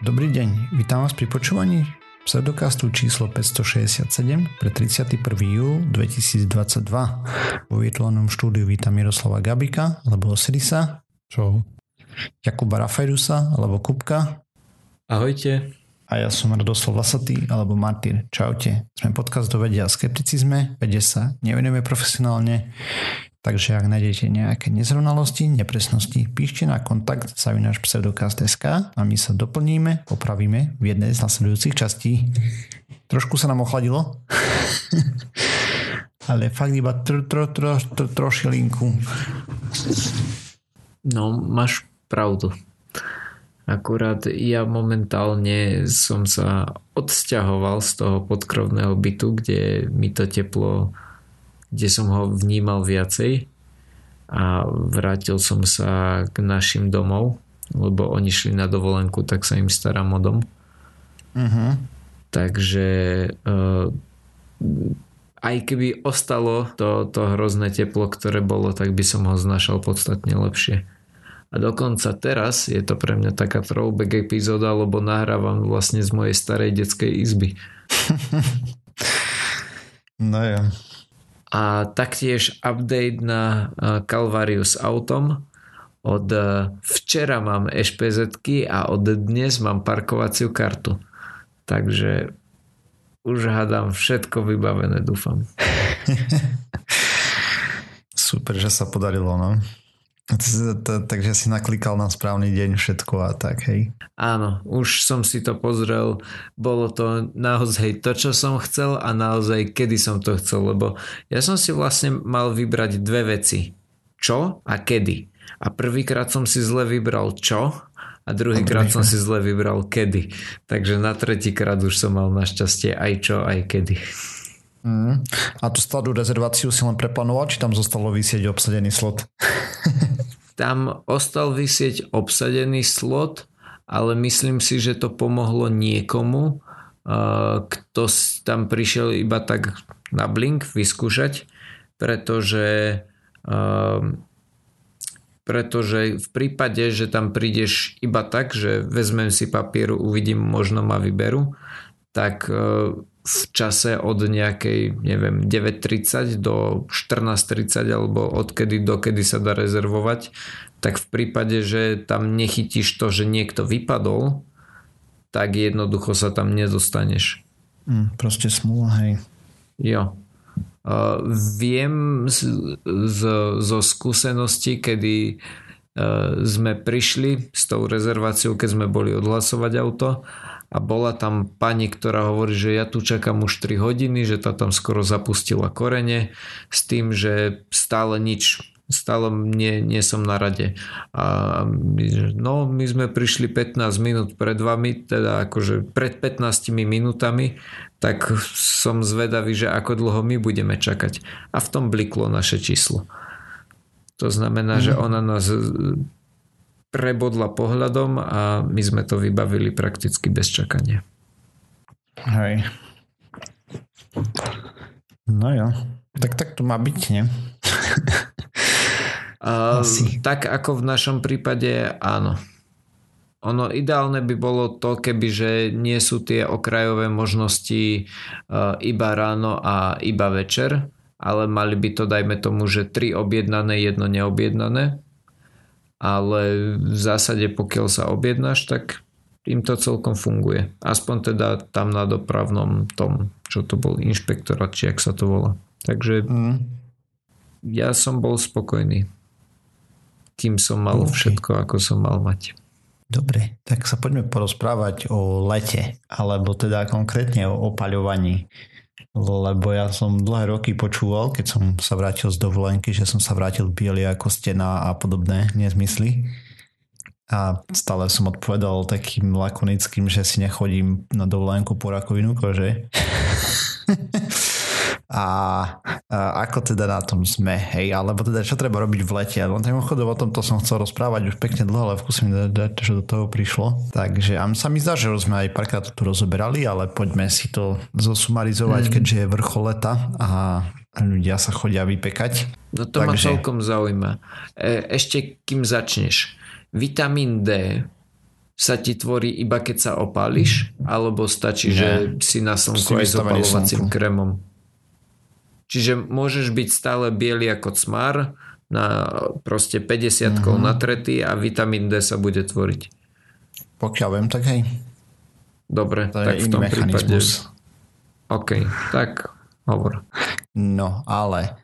Dobrý deň, vítam vás pri počúvaní pseudokastu číslo 567 pre 31. júl 2022. Vo virtuálnom štúdiu vítam Miroslava Gabika alebo Osirisa. Čau. Jakuba Rafajrusa alebo Kupka. Ahojte. A ja som Radoslav Lasatý alebo Martin. Čaute. Sme podcast do vedia a skepticizme, vede sa nevenujeme profesionálne, Takže ak nájdete nejaké nezrovnalosti, nepresnosti, píšte na kontakt zavinač pseudokast.sk a my sa doplníme, opravíme v jednej z nasledujúcich častí. Trošku sa nám ochladilo, ale fakt iba tro, tro, tro, tro, trošilinku. No, máš pravdu. Akurát ja momentálne som sa odsťahoval z toho podkrovného bytu, kde mi to teplo kde som ho vnímal viacej a vrátil som sa k našim domov, lebo oni šli na dovolenku, tak sa im starám o dom. Uh-huh. Takže uh, aj keby ostalo to, to hrozné teplo, ktoré bolo, tak by som ho znašal podstatne lepšie. A dokonca teraz je to pre mňa taká throwback epizóda, lebo nahrávam vlastne z mojej starej detskej izby. no ja a taktiež update na Calvariu s autom. Od e, včera mám ešpz a od dnes mám parkovaciu kartu. Takže už hádam všetko vybavené, dúfam. Super, že sa podarilo, no. Takže si naklikal na správny deň všetko a tak, hej? Áno, už som si to pozrel. Bolo to naozaj to, čo som chcel a naozaj kedy som to chcel, lebo ja som si vlastne mal vybrať dve veci. Čo a kedy. A prvýkrát som si zle vybral čo a druhýkrát som si zle vybral kedy. Takže na tretíkrát už som mal našťastie aj čo, aj kedy. Mm. A tú stladú rezerváciu si len preplánoval, či tam zostalo vysieť obsadený slot? tam ostal vysieť obsadený slot, ale myslím si, že to pomohlo niekomu, kto tam prišiel iba tak na blink vyskúšať, pretože pretože v prípade, že tam prídeš iba tak, že vezmem si papieru, uvidím, možno ma vyberú, tak v čase od nejakej, neviem, 9.30 do 14.30 alebo odkedy dokedy sa dá rezervovať, tak v prípade, že tam nechytíš to, že niekto vypadol, tak jednoducho sa tam nedostaneš. Mm, proste smula, hej. Jo. Uh, viem z, z, zo skúsenosti, kedy uh, sme prišli s tou rezerváciou, keď sme boli odhlasovať auto a bola tam pani, ktorá hovorí, že ja tu čakám už 3 hodiny, že tá tam skoro zapustila korene s tým, že stále nič stále nie, nie som na rade. A my, no, my sme prišli 15 minút pred vami, teda akože pred 15 minútami, tak som zvedavý, že ako dlho my budeme čakať. A v tom bliklo naše číslo. To znamená, mm. že mhm. ona nás prebodla pohľadom a my sme to vybavili prakticky bez čakania. Hej. No jo. Tak tak to má byť, nie? uh, tak ako v našom prípade áno. Ono ideálne by bolo to, keby že nie sú tie okrajové možnosti uh, iba ráno a iba večer, ale mali by to dajme tomu, že tri objednané, jedno neobjednané ale v zásade pokiaľ sa objednáš, tak im to celkom funguje. Aspoň teda tam na dopravnom tom, čo to bol inšpektorát, či ak sa to volá. Takže mm. ja som bol spokojný. Kým som mal okay. všetko, ako som mal mať. Dobre, tak sa poďme porozprávať o lete, alebo teda konkrétne o opaľovaní lebo ja som dlhé roky počúval, keď som sa vrátil z dovolenky, že som sa vrátil biely ako stena a podobné nezmysly. A stále som odpovedal takým lakonickým, že si nechodím na dovolenku po rakovinu kože. a, a ako teda na tom sme, hej, alebo teda čo treba robiť v lete. Len tým chodom o tomto som chcel rozprávať už pekne dlho, ale vkusím čo do toho prišlo. Takže a sa mi zdá, že už sme aj párkrát tu rozoberali, ale poďme si to zosumarizovať, mm. keďže je vrchol leta a ľudia sa chodia vypekať. No to Takže... ma celkom zaujíma. E, ešte kým začneš. Vitamín D sa ti tvorí iba keď sa opáliš, alebo stačí, Nie. že si na slnku aj s opalovacím krémom? Čiže môžeš byť stále biely ako cmar, na proste 50 mm-hmm. natretý a vitamín D sa bude tvoriť. Pokiaľ viem, tak hej. Dobre, to tak v tom mechanizmus. prípade... OK, tak hovor. No, ale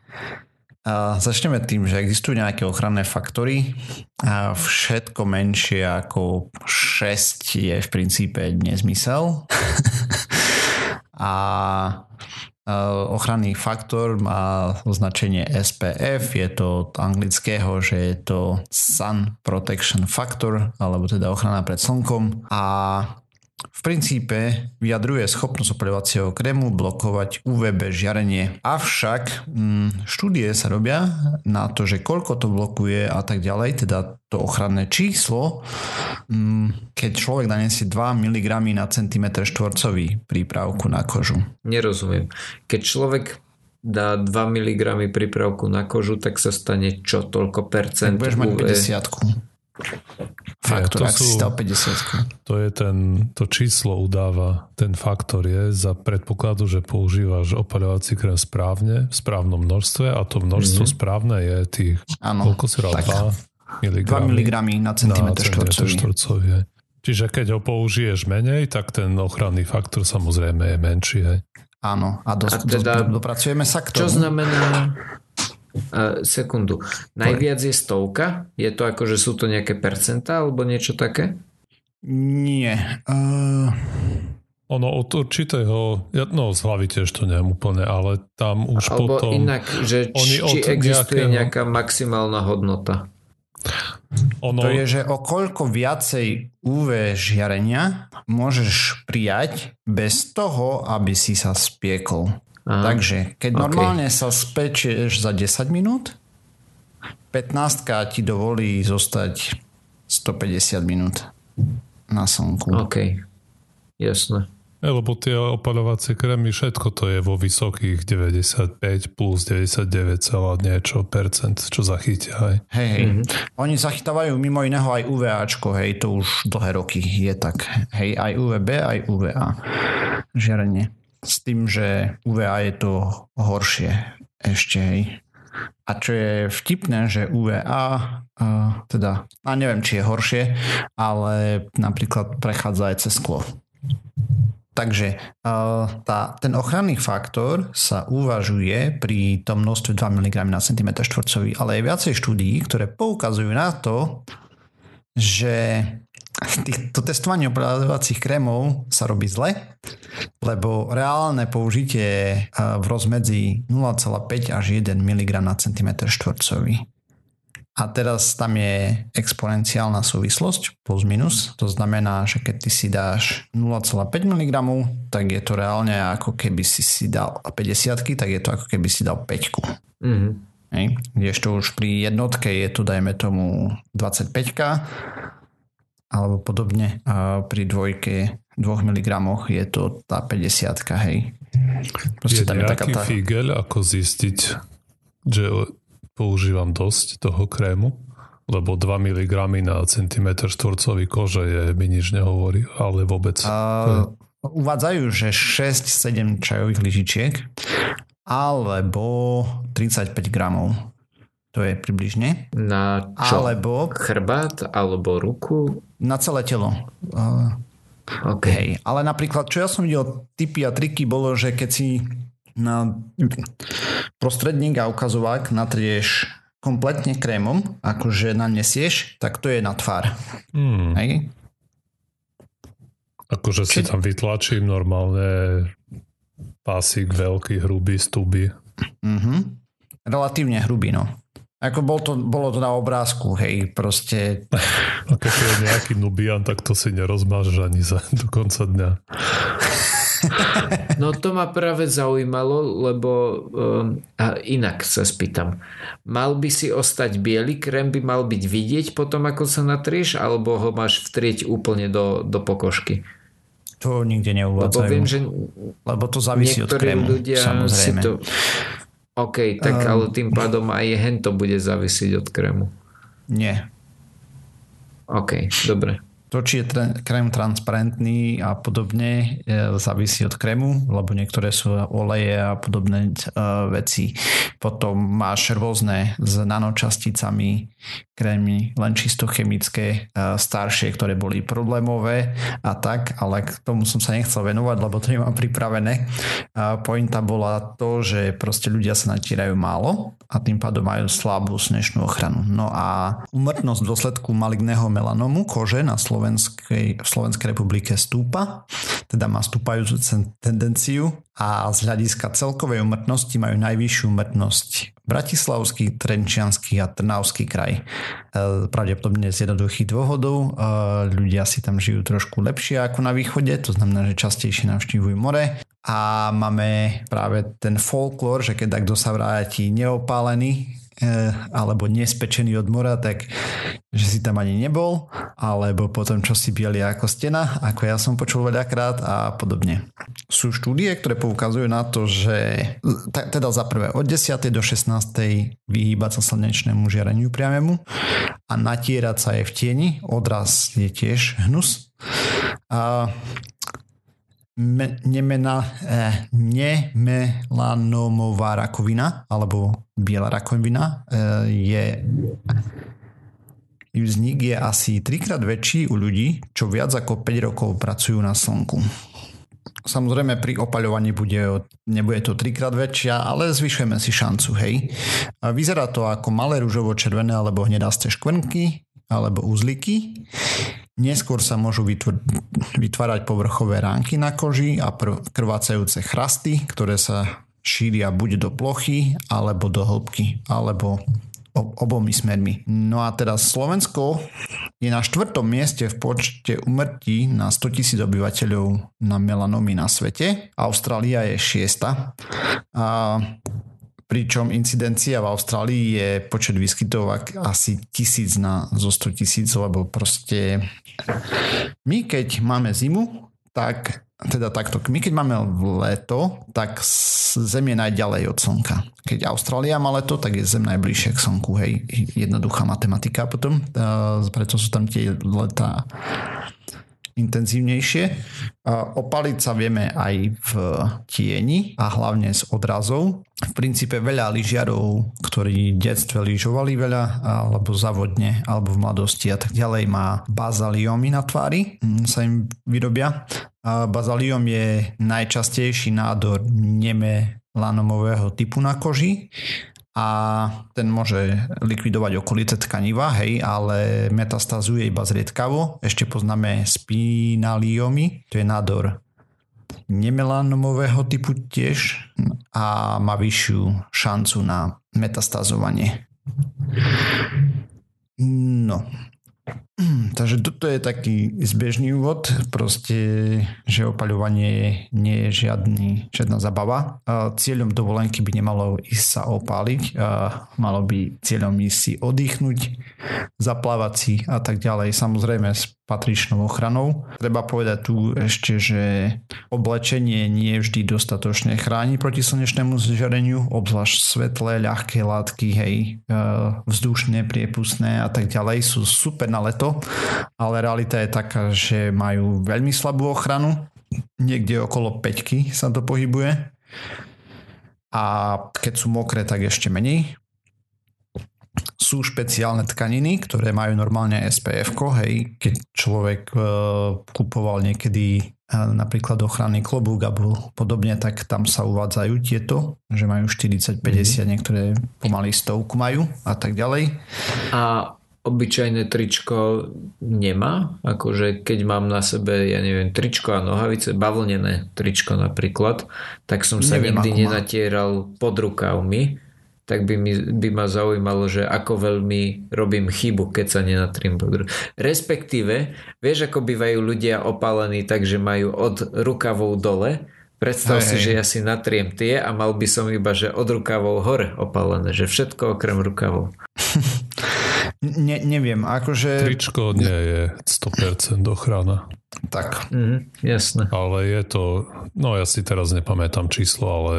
a začneme tým, že existujú nejaké ochranné faktory a všetko menšie ako 6 je v princípe nezmysel. a ochranný faktor má označenie SPF, je to od anglického, že je to Sun Protection Factor, alebo teda ochrana pred slnkom. A v princípe vyjadruje schopnosť opeľovacieho krému blokovať UVB žiarenie. Avšak mm, štúdie sa robia na to, že koľko to blokuje a tak ďalej, teda to ochranné číslo, mm, keď človek naniesie 2 mg na centimetr štvorcový prípravku na kožu. Nerozumiem. Keď človek dá 2 mg prípravku na kožu, tak sa stane čo toľko percent? Tak budeš mať 50 Faktor, to, sú, 50. to je ten, to číslo udáva, ten faktor je za predpokladu, že používaš opaľovací krém správne, v správnom množstve a to množstvo mm-hmm. správne je tých, ano, koľko si 2 mg, 2 mg na centimetr štvorcový. Čiže keď ho použiješ menej, tak ten ochranný faktor samozrejme je menší. Hej. Áno, a, dosť, a teda, dopracujeme sa k tomu. Čo znamená Uh, sekundu. Najviac je stovka? Je to ako, že sú to nejaké percentá alebo niečo také? Nie. Uh... Ono od určitého, no z hlavy tiež to neviem úplne, ale tam už Alebo potom... inak, že či, či existuje nejakého... nejaká maximálna hodnota. Ono... To je, že o koľko viacej UV žiarenia môžeš prijať bez toho, aby si sa spiekol. Aha. Takže keď okay. normálne sa spečieš za 10 minút, 15 ti dovolí zostať 150 minút na slnku. OK, jasné. E, lebo tie opaľovacie krémy, všetko to je vo vysokých 95 plus 99, niečo percent, čo zachytia. Hej, hej. hej. Mm-hmm. Oni zachytávajú mimo iného aj UVAčko, hej, to už dlhé roky je tak. Hej, aj UVB, aj UVA žiarenie s tým, že UVA je to horšie ešte. Hej. A čo je vtipné, že UVA, uh, teda, a neviem, či je horšie, ale napríklad prechádza aj cez sklo. Takže tá, ten ochranný faktor sa uvažuje pri tom množstve 2 mg na cm štvorcový, ale je viacej štúdií, ktoré poukazujú na to, že to testovanie opravovacích krémov sa robí zle, lebo reálne použitie v rozmedzi 0,5 až 1 mg na cm štvorcový. A teraz tam je exponenciálna súvislosť plus minus. To znamená, že keď ty si dáš 0,5 mg, tak je to reálne ako keby si si dal 50 tak je to ako keby si dal 5 mm-hmm. Hej. Kdežto už pri jednotke je to dajme tomu 25 alebo podobne. A pri dvojke 2 mg je to tá 50 hej. Proste je tam je taká tá... figel, ako zistiť, že používam dosť toho krému? Lebo 2 mg na centimetr štvorcový kože je, mi nič nehovorí, ale vôbec. A, uvádzajú, že 6-7 čajových lyžičiek alebo 35 gramov to je približne. Na čo? Alebo... Chrbát alebo ruku? Na celé telo. Uh, okay. Hej, ale napríklad, čo ja som videl, typy a triky bolo, že keď si na prostredník a ukazovák natrieš kompletne krémom, akože nanesieš, tak to je na tvár. Hmm. Hej? Akože si tam vytlačím normálne pásik veľký, hrubý, stuby. Mm-hmm. Relatívne hrubý, no. Ako bol to, bolo to na obrázku, hej, proste. A keď je nejaký nubian, tak to si nerozmážeš ani za do konca dňa. No to ma práve zaujímalo, lebo um, a inak sa spýtam. Mal by si ostať biely krém, by mal byť vidieť potom, ako sa natrieš, alebo ho máš vtrieť úplne do, do pokožky? To nikde neuvádzajú. Lebo viem, že lebo to závisí od krému, ľudia samozrejme. Si to, OK, tak um, ale tým pádom aj hento bude závisieť od krému. Nie. OK, dobre. To, či je krém transparentný a podobne, závisí od krému, lebo niektoré sú oleje a podobné veci. Potom máš rôzne s nanočasticami krémy, len čisto chemické, staršie, ktoré boli problémové a tak, ale k tomu som sa nechcel venovať, lebo to nemám pripravené. Pointa bola to, že proste ľudia sa natírajú málo a tým pádom majú slabú snežnú ochranu. No a umrtnosť v dôsledku maligného melanomu kože na Slovenskej, v Slovenskej republike stúpa, teda má stúpajúcu tendenciu a z hľadiska celkovej umrtnosti majú najvyššiu umrtnosť Bratislavský, Trenčianský a Trnavský kraj. E, pravdepodobne z jednoduchých dôvodov. E, ľudia si tam žijú trošku lepšie ako na východe, to znamená, že častejšie navštívujú more a máme práve ten folklór, že keď kto sa vráti neopálený alebo nespečený od mora, tak že si tam ani nebol, alebo potom čo si bieli ako stena, ako ja som počul veľakrát a podobne. Sú štúdie, ktoré poukazujú na to, že teda za prvé od 10. do 16. vyhýbať sa slnečnému žiareniu priamému a natierať sa aj v tieni, odraz je tiež hnus. A eh, nemelanomová rakovina alebo biela rakovina eh, je vznik je asi trikrát väčší u ľudí, čo viac ako 5 rokov pracujú na slnku. Samozrejme pri opaľovaní bude, nebude to trikrát väčšia, ale zvyšujeme si šancu, hej. A vyzerá to ako malé rúžovo-červené alebo hnedasté škvrnky alebo uzliky. Neskôr sa môžu vytvárať povrchové ránky na koži a krvácajúce chrasty, ktoré sa šíria buď do plochy, alebo do hĺbky, alebo obomi smermi. No a teraz Slovensko je na štvrtom mieste v počte umrtí na 100 tisíc obyvateľov na melanomy na svete. Austrália je šiesta. A pričom incidencia v Austrálii je počet výskytov asi tisíc na zo 100 tisíc, lebo proste my keď máme zimu, tak teda takto, my keď máme leto, tak Zem je najďalej od Slnka. Keď Austrália má leto, tak je Zem najbližšie k Slnku, hej, jednoduchá matematika potom, preto sú tam tie letá intenzívnejšie. Opaliť sa vieme aj v tieni a hlavne z odrazov. V princípe veľa lyžiarov, ktorí v detstve lyžovali veľa, alebo zavodne, alebo v mladosti a tak ďalej, má bazaliomy na tvári, mm, sa im vyrobia. Bazaliom je najčastejší nádor neme lanomového typu na koži a ten môže likvidovať okolité tkaniva, hej, ale metastazuje iba zriedkavo. Ešte poznáme spinaliomy, to je nádor nemelanomového typu tiež a má vyššiu šancu na metastazovanie. No, Takže toto je taký zbežný úvod, proste, že opaľovanie nie je žiadny, žiadna zabava. Cieľom dovolenky by nemalo ísť sa opáliť, malo by cieľom ísť si oddychnúť, zaplávať si a tak ďalej. Samozrejme patričnou ochranou. Treba povedať tu ešte, že oblečenie nie vždy dostatočne chráni proti slnečnému zžareniu, obzvlášť svetlé, ľahké látky, hej, e, vzdušné, priepustné a tak ďalej sú super na leto, ale realita je taká, že majú veľmi slabú ochranu, niekde okolo 5 sa to pohybuje a keď sú mokré, tak ešte menej sú špeciálne tkaniny, ktoré majú normálne SPF, hej, keď človek e, kupoval niekedy e, napríklad ochranný klobúk alebo podobne, tak tam sa uvádzajú tieto, že majú 40-50, mm-hmm. niektoré pomaly stovku majú a tak ďalej. A obyčajné tričko nemá? Akože keď mám na sebe, ja neviem, tričko a nohavice, bavlnené tričko napríklad, tak som sa neviem, nikdy nenatieral pod rukavmi tak by, mi, by ma zaujímalo, že ako veľmi robím chybu, keď sa nenatrím bodru. Respektíve, vieš, ako bývajú ľudia opálení tak, že majú od rukavov dole, Predstav hej, si, hej. že ja si natriem tie a mal by som iba, že od rukavov hore opálené, že všetko okrem rukavov. ne, neviem, akože... Tričko nie je 100% ochrana. Tak. Mm, jasné. Ale je to, no ja si teraz nepamätám číslo, ale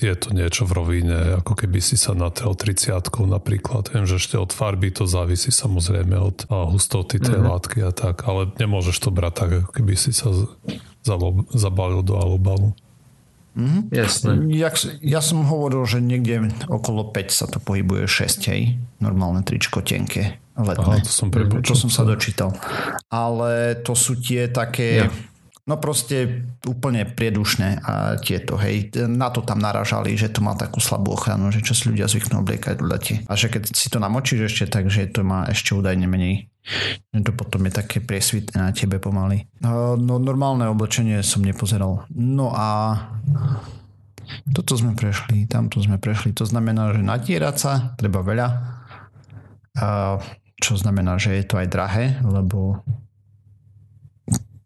je to niečo v rovine, ako keby si sa natrel 30 napríklad. Viem, že ešte od farby to závisí samozrejme od hustoty tej mm-hmm. látky a tak, ale nemôžeš to brať tak, ako keby si sa zabalil do alubalu. Mm-hmm. Jasné. Ja, ja som hovoril, že niekde okolo 5 sa to pohybuje 6, hej. Normálne tričko tenké, letné. Aha, to som prepočul. To som sa dočítal. Ale to sú tie také... Ja No proste úplne priedušné a tieto, hej. Na to tam naražali, že to má takú slabú ochranu, že čo si ľudia zvyknú obliekať v lete. A že keď si to namočíš ešte, takže to má ešte údajne menej. To potom je také priesvitné na tebe pomaly. No, no normálne oblečenie som nepozeral. No a toto sme prešli, tamto sme prešli. To znamená, že natierať sa treba veľa. A čo znamená, že je to aj drahé, lebo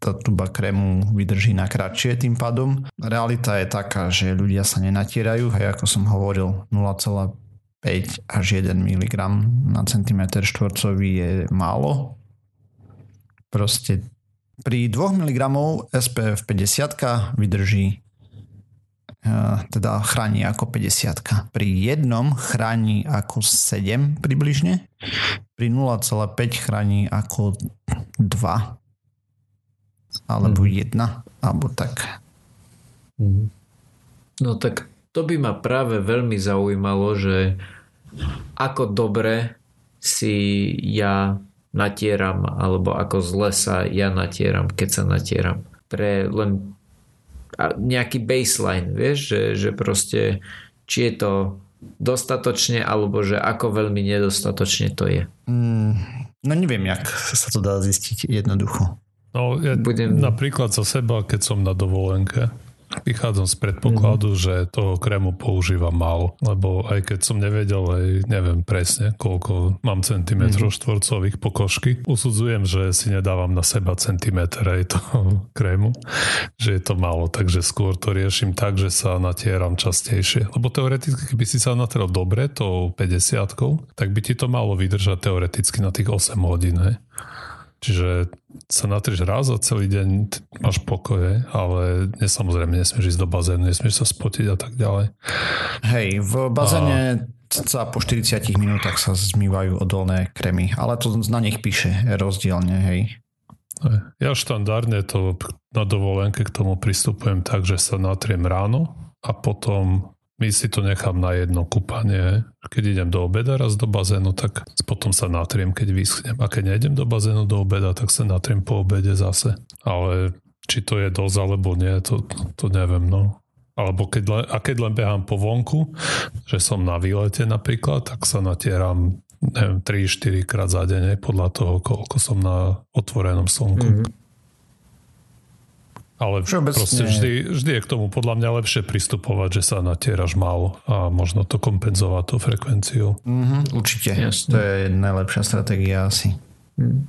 tá tuba krému vydrží na kratšie tým pádom. Realita je taká, že ľudia sa nenatierajú, hej, ako som hovoril, 0,5 až 1 mg na centimetr štvorcový je málo. Proste pri 2 mg SPF 50 vydrží eh, teda chráni ako 50. Pri jednom chráni ako 7 približne, pri 0,5 chráni ako 2 alebo mm. jedna, alebo tak. Mm. No tak to by ma práve veľmi zaujímalo, že ako dobre si ja natieram, alebo ako zle sa ja natieram, keď sa natieram. Pre len nejaký baseline, vieš, že, že proste či je to dostatočne, alebo že ako veľmi nedostatočne to je. Mm, no neviem, jak sa to dá zistiť jednoducho. No, ja budem... napríklad za seba, keď som na dovolenke, vychádzam z predpokladu, mm. že toho krému používam málo, lebo aj keď som nevedel, aj neviem presne, koľko mám centimetrov mm. štvorcových pokožky, usudzujem, že si nedávam na seba centimetr aj toho krému, že je to málo, takže skôr to riešim tak, že sa natieram častejšie. Lebo teoreticky, keby si sa natieral dobre, to 50 tak by ti to malo vydržať teoreticky na tých 8 hodín. Hej. Čiže sa natrieš raz a celý deň máš pokoje, ale nesamozrejme nesmieš ísť do bazénu, nesmieš sa spotiť a tak ďalej. Hej, v bazéne a... sa po 40 minútach sa zmývajú odolné kremy, ale to na nich píše rozdielne, hej. Ja štandardne to na dovolenke k tomu pristupujem tak, že sa natriem ráno a potom my si to nechám na jedno kúpanie. Keď idem do obeda raz do bazénu, tak potom sa natriem, keď vyschnem. A keď nejdem do bazénu do obeda, tak sa natriem po obede zase. Ale či to je dosť alebo nie, to, to neviem. No. Alebo keď len, a keď len behám po vonku, že som na výlete napríklad, tak sa natieram neviem, 3-4 krát za deň, podľa toho, koľko som na otvorenom slnku. Mm-hmm. Ale Všeobecne... proste vždy, vždy je k tomu podľa mňa lepšie pristupovať, že sa natieraš málo a možno to kompenzovať tú frekvenciu. Mm-hmm, určite. Jasne. To je najlepšia stratégia asi. Mm.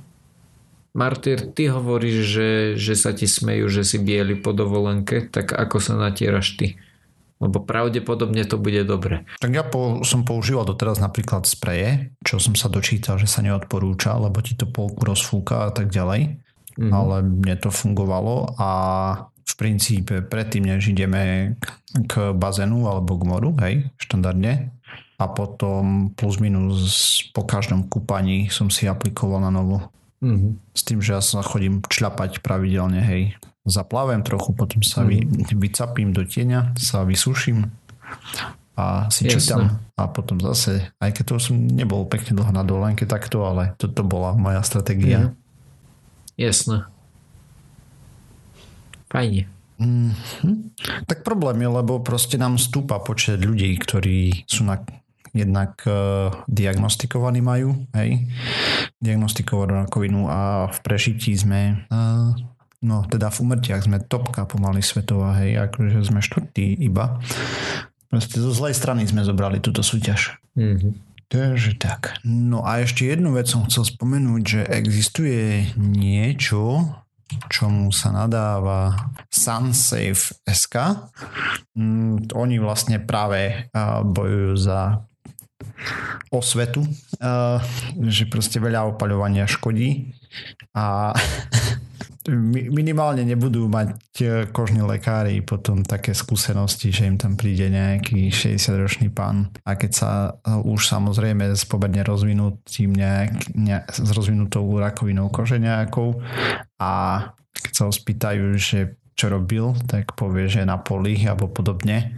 Martyr, ty hovoríš, že, že sa ti smejú, že si bieli po dovolenke, tak ako sa natieraš ty? Lebo pravdepodobne to bude dobre. Tak ja po, som používal doteraz napríklad spreje, čo som sa dočítal, že sa neodporúča, lebo ti to polku rozfúka a tak ďalej mm-hmm. ale mne to fungovalo a v princípe predtým, než ideme k bazénu alebo k moru, hej, štandardne, a potom plus minus po každom kúpaní som si aplikoval na novo. Mm-hmm. S tým, že ja sa chodím čľapať pravidelne, hej. Zaplavem trochu, potom sa mm-hmm. vy, vycapím do tieňa, sa vysuším a si Jasne. čítam a potom zase, aj keď to som nebol pekne dlho na dovolenke takto, ale toto bola moja stratégia. Mm. Jasné. Fajne. Mm-hmm. Tak problém je, lebo proste nám stúpa počet ľudí, ktorí sú na jednak uh, diagnostikovaní majú, hej, diagnostikovanú rakovinu a v prežití sme uh, no teda v umrtiach sme topka pomaly svetová, hej, akože sme štvrtí iba. Proste zo zlej strany sme zobrali túto súťaž. Mm-hmm. Takže tak. No a ešte jednu vec som chcel spomenúť, že existuje niečo, čomu sa nadáva SunSafe SK. Mm, oni vlastne práve bojujú za osvetu, že proste veľa opaľovania škodí a minimálne nebudú mať e, kožní lekári potom také skúsenosti, že im tam príde nejaký 60-ročný pán. A keď sa e, už samozrejme s pomerne rozvinutým nejak, nejak, s rozvinutou rakovinou kože nejakou a keď sa ho spýtajú, že čo robil, tak povie, že na poli alebo podobne.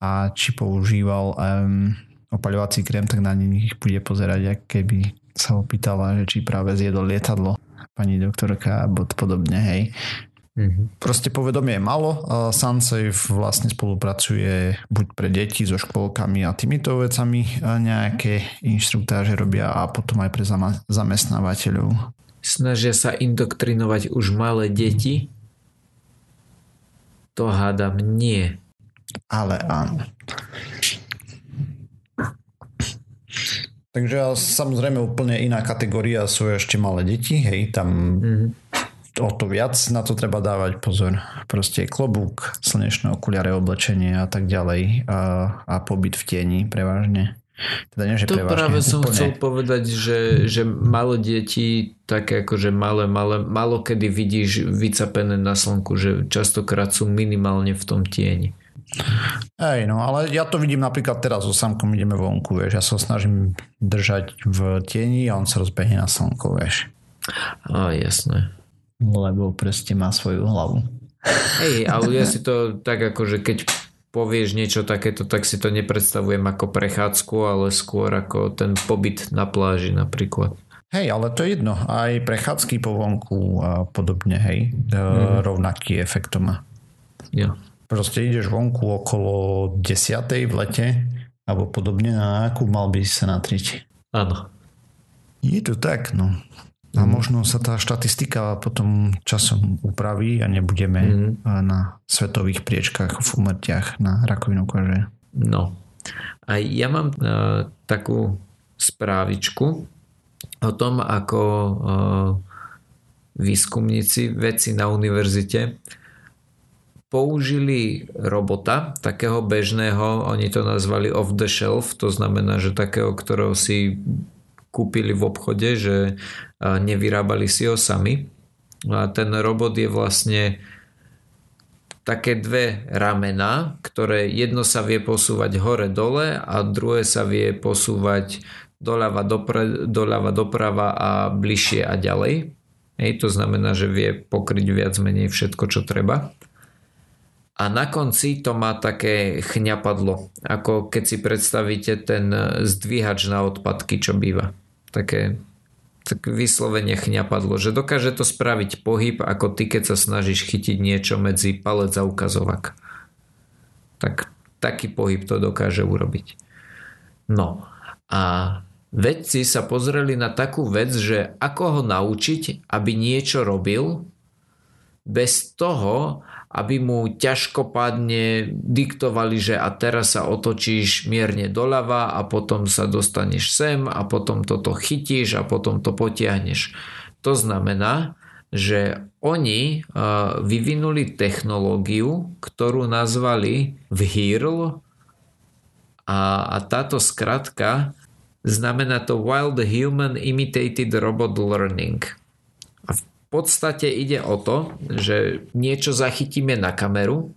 A či používal um, opaľovací krém, tak na nich bude pozerať, ak keby sa opýtala, že či práve zjedol lietadlo pani doktorka a podobne, hej. Mm-hmm. Proste povedomie je malo. Sunsafe vlastne spolupracuje buď pre deti so školkami a týmito vecami nejaké inštruktáže robia a potom aj pre zamestnávateľov. Snažia sa indoktrinovať už malé deti? To hádam nie. Ale áno. Takže samozrejme úplne iná kategória sú ešte malé deti, hej, tam mm-hmm. o to viac na to treba dávať pozor. Proste klobúk, slnečné okuliare, oblečenie a tak ďalej a, a pobyt v tieni prevažne. Teda nie, že to prevažne, práve som úplne. chcel povedať, že, že malo deti také akože malé, malé, malo kedy vidíš vycapené na slnku, že častokrát sú minimálne v tom tieni. Hej, no ale ja to vidím napríklad teraz so samkom ideme vonku, vieš, ja sa snažím držať v tieni a on sa rozbehne na slnko, vieš. A jasné. Lebo proste má svoju hlavu. Hej, ale ja si to tak ako, že keď povieš niečo takéto, tak si to nepredstavujem ako prechádzku, ale skôr ako ten pobyt na pláži napríklad. Hej, ale to je jedno. Aj prechádzky po vonku a podobne, hej. Mm. Rovnaký efekt to má. Ja. Proste ideš vonku okolo 10. v lete alebo podobne a akú mal by sa natriť. Áno. Je to tak, no. A mm. možno sa tá štatistika potom časom upraví a nebudeme mm. na svetových priečkách v umrtiach na rakovinu kože. No. A ja mám uh, takú správičku o tom, ako uh, výskumníci, vedci na univerzite použili robota, takého bežného, oni to nazvali off the shelf, to znamená, že takého, ktorého si kúpili v obchode, že nevyrábali si ho sami. A ten robot je vlastne také dve ramena, ktoré jedno sa vie posúvať hore-dole a druhé sa vie posúvať doľava, dopre, doľava doprava a bližšie a ďalej. Hej, to znamená, že vie pokryť viac menej všetko, čo treba a na konci to má také chňapadlo, ako keď si predstavíte ten zdvíhač na odpadky, čo býva. Také tak vyslovene chňapadlo, že dokáže to spraviť pohyb, ako ty, keď sa snažíš chytiť niečo medzi palec a ukazovak. Tak taký pohyb to dokáže urobiť. No a vedci sa pozreli na takú vec, že ako ho naučiť, aby niečo robil, bez toho, aby mu ťažkopádne diktovali, že a teraz sa otočíš mierne doľava a potom sa dostaneš sem a potom toto chytíš a potom to potiahneš. To znamená, že oni vyvinuli technológiu, ktorú nazvali VHIRL a, a táto skratka znamená to Wild Human Imitated Robot Learning podstate ide o to, že niečo zachytíme na kameru.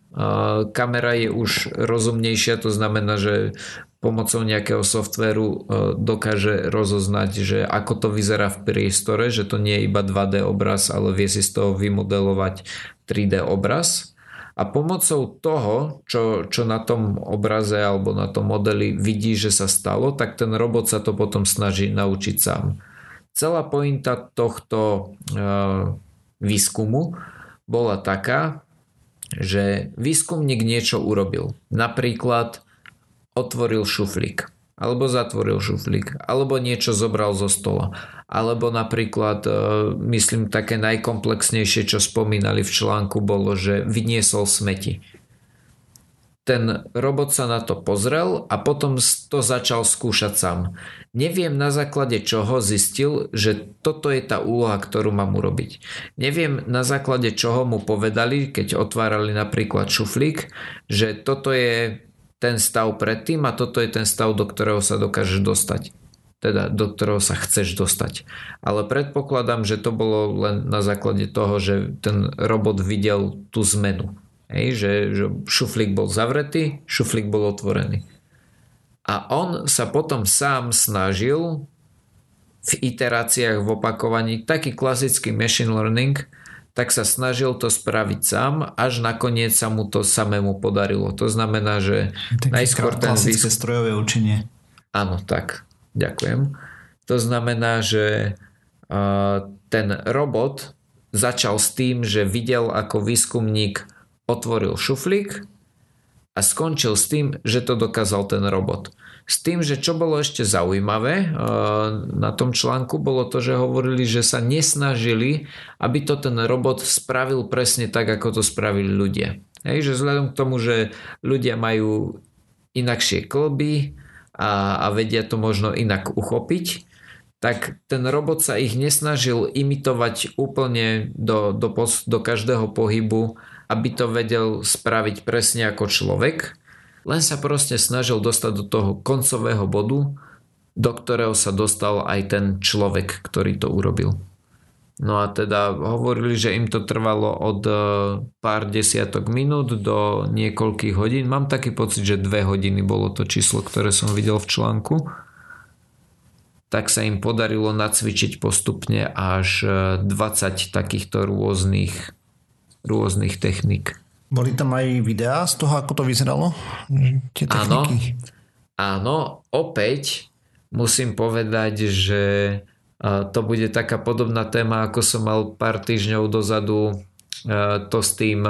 Kamera je už rozumnejšia, to znamená, že pomocou nejakého softvéru e, dokáže rozoznať, že ako to vyzerá v priestore, že to nie je iba 2D obraz, ale vie si z toho vymodelovať 3D obraz. A pomocou toho, čo, čo na tom obraze alebo na tom modeli vidí, že sa stalo, tak ten robot sa to potom snaží naučiť sám. Celá pointa tohto e, výskumu bola taká, že výskumník niečo urobil. Napríklad otvoril šuflík, alebo zatvoril šuflík, alebo niečo zobral zo stola. Alebo napríklad, e, myslím, také najkomplexnejšie, čo spomínali v článku, bolo, že vyniesol smeti ten robot sa na to pozrel a potom to začal skúšať sám. Neviem na základe čoho zistil, že toto je tá úloha, ktorú mám urobiť. Neviem na základe čoho mu povedali, keď otvárali napríklad šuflík, že toto je ten stav predtým a toto je ten stav, do ktorého sa dokáže dostať. teda do ktorého sa chceš dostať. Ale predpokladám, že to bolo len na základe toho, že ten robot videl tú zmenu. Hej, že, že šuflík bol zavretý, šuflík bol otvorený. A on sa potom sám snažil v iteráciách, v opakovaní, taký klasický machine learning, tak sa snažil to spraviť sám, až nakoniec sa mu to samému podarilo. To znamená, že Taký najskôr ten výskum... strojové učenie. Áno, tak. Ďakujem. To znamená, že ten robot začal s tým, že videl, ako výskumník otvoril šuflík a skončil s tým, že to dokázal ten robot. S tým, že čo bolo ešte zaujímavé eh, na tom článku, bolo to, že hovorili, že sa nesnažili, aby to ten robot spravil presne tak, ako to spravili ľudia. Hej, že vzhľadom k tomu, že ľudia majú inakšie klby a, a vedia to možno inak uchopiť, tak ten robot sa ich nesnažil imitovať úplne do, do, do každého pohybu, aby to vedel spraviť presne ako človek, len sa proste snažil dostať do toho koncového bodu, do ktorého sa dostal aj ten človek, ktorý to urobil. No a teda hovorili, že im to trvalo od e, pár desiatok minút do niekoľkých hodín. Mám taký pocit, že dve hodiny bolo to číslo, ktoré som videl v článku. Tak sa im podarilo nacvičiť postupne až 20 e, takýchto rôznych, rôznych technik. Boli tam aj videá z toho, ako to vyzeralo? Tie áno, áno, opäť musím povedať, že to bude taká podobná téma, ako som mal pár týždňov dozadu to s tým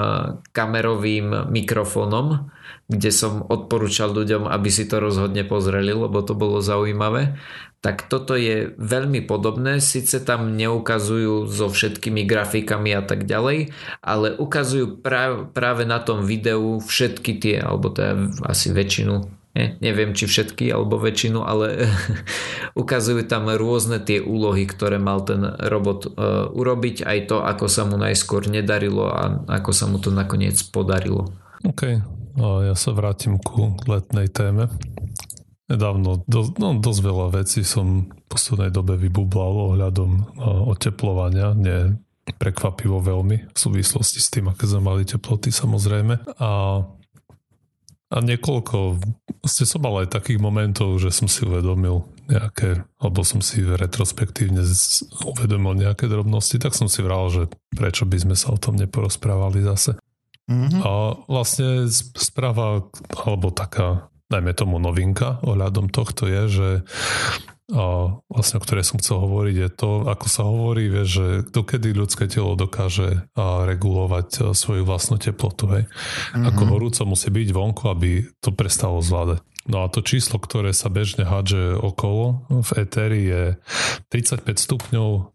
kamerovým mikrofónom, kde som odporúčal ľuďom, aby si to rozhodne pozreli, lebo to bolo zaujímavé tak toto je veľmi podobné, síce tam neukazujú so všetkými grafikami a tak ďalej, ale ukazujú práve, práve na tom videu všetky tie, alebo teda asi väčšinu, ne, neviem či všetky alebo väčšinu, ale ukazujú tam rôzne tie úlohy, ktoré mal ten robot uh, urobiť, aj to, ako sa mu najskôr nedarilo a ako sa mu to nakoniec podarilo. OK, ja sa vrátim ku letnej téme. Nedávno do, no, dosť veľa vecí som v poslednej dobe vybublal ohľadom no, oteplovania. Nie prekvapivo veľmi v súvislosti s tým, aké sme mali teploty samozrejme. A, a niekoľko, ste som mal aj takých momentov, že som si uvedomil nejaké, alebo som si retrospektívne uvedomil nejaké drobnosti, tak som si vral, že prečo by sme sa o tom neporozprávali zase. Mm-hmm. A vlastne správa, alebo taká najmä tomu novinka ohľadom tohto je, že a vlastne o ktorej som chcel hovoriť je to, ako sa hovorí, vie, že dokedy ľudské telo dokáže regulovať svoju vlastnú teplotu. Hej. Mm-hmm. Ako horúco musí byť vonku, aby to prestalo zvládať. No a to číslo, ktoré sa bežne hádže okolo v eteri je 35 stupňov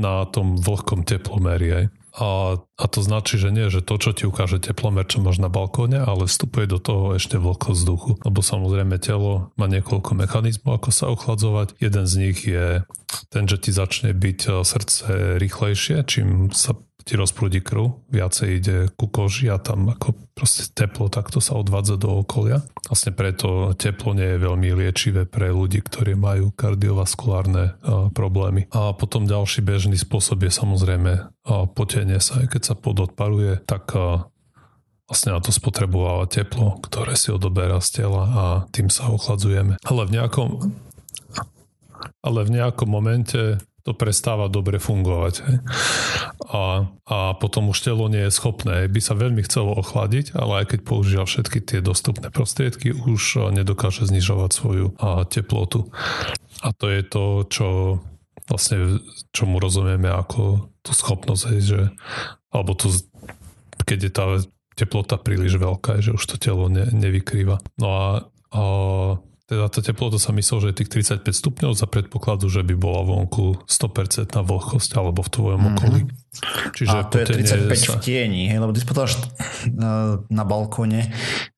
na tom vlhkom teplomeri. Hej. A, a to značí, že nie, že to, čo ti ukáže teplomer, čo máš na balkóne, ale vstupuje do toho ešte vlhkosť vzduchu. Lebo samozrejme telo má niekoľko mechanizmov, ako sa ochladzovať. Jeden z nich je ten, že ti začne byť eh, srdce rýchlejšie, čím sa ti rozprúdi krv, viacej ide ku koži a tam ako proste teplo takto sa odvádza do okolia. Vlastne preto teplo nie je veľmi liečivé pre ľudí, ktorí majú kardiovaskulárne problémy. A potom ďalší bežný spôsob je samozrejme potenie sa. Keď sa pod odparuje, tak vlastne na to spotrebováva teplo, ktoré si odoberá z tela a tým sa ochladzujeme. Ale v nejakom ale v nejakom momente to prestáva dobre fungovať. Hej. A, a potom už telo nie je schopné. By sa veľmi chcelo ochladiť, ale aj keď používa všetky tie dostupné prostriedky, už nedokáže znižovať svoju a, teplotu. A to je to, čo vlastne čomu rozumieme ako tú schopnosť, hej, že alebo tu, keď je tá teplota príliš veľká, že už to telo ne, nevykrýva. No a, a teda tá teplota sa myslel, že je tých 35 stupňov za predpokladu, že by bola vonku 100% na vlhkosť alebo v tvojom mm-hmm. okolí. Čiže a to je 35 sa... v tieni, hej, lebo ty spotáš na, na balkóne,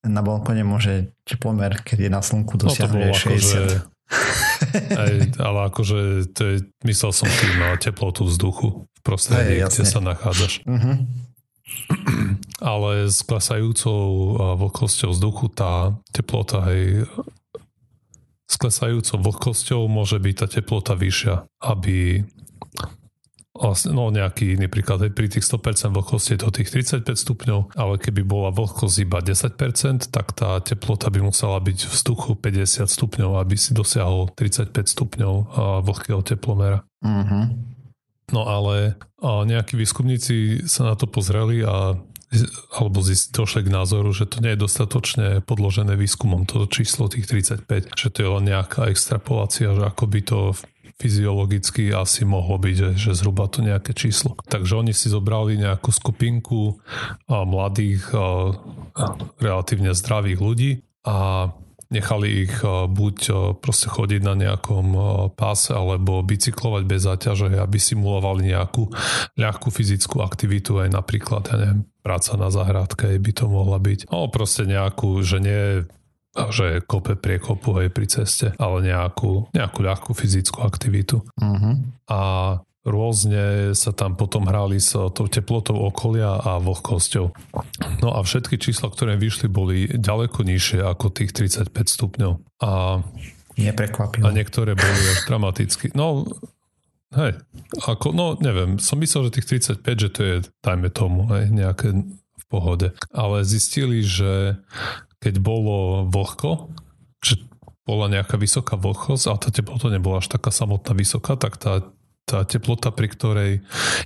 na balkóne môže teplomer, keď je na slnku dosiahnuť no 60. Akože, aj, ale akože to je, myslel som tým na teplotu vzduchu v prostredí, aj, kde sa nachádzaš. Mm-hmm. Ale s klesajúcou vlhkosťou vzduchu tá teplota hej, s klesajúcou vlhkosťou môže byť tá teplota vyššia, aby vlastne, no nejaký iný príklad, pri tých 100% vlhkosti je to tých 35 stupňov, ale keby bola vlhkosť iba 10%, tak tá teplota by musela byť v vzduchu 50 stupňov, aby si dosiahol 35 stupňov vlhkého teplomera. Uh-huh. No ale nejakí výskumníci sa na to pozreli a alebo došli k názoru, že to nie je dostatočne podložené výskumom, toto číslo tých 35, že to je len nejaká extrapolácia, že ako by to fyziologicky asi mohlo byť, že, zhruba to nejaké číslo. Takže oni si zobrali nejakú skupinku mladých, relatívne zdravých ľudí a nechali ich buď proste chodiť na nejakom páse alebo bicyklovať bez záťaže, aby simulovali nejakú ľahkú fyzickú aktivitu aj napríklad, ja neviem, práca na záhradke by to mohla byť. No proste nejakú, že nie že kope priekopu aj pri ceste, ale nejakú, nejakú ľahkú fyzickú aktivitu. Uh-huh. A rôzne sa tam potom hrali s tou teplotou okolia a vlhkosťou. No a všetky čísla, ktoré vyšli, boli ďaleko nižšie ako tých 35 stupňov. A, Neprekvapilo. A niektoré boli až dramaticky. No, hej, ako, no neviem, som myslel, že tých 35, že to je, dajme tomu, hej, nejaké v pohode. Ale zistili, že keď bolo vlhko, že bola nejaká vysoká vlhkosť, ale tá teplota nebola až taká samotná vysoká, tak tá, tá teplota, pri ktorej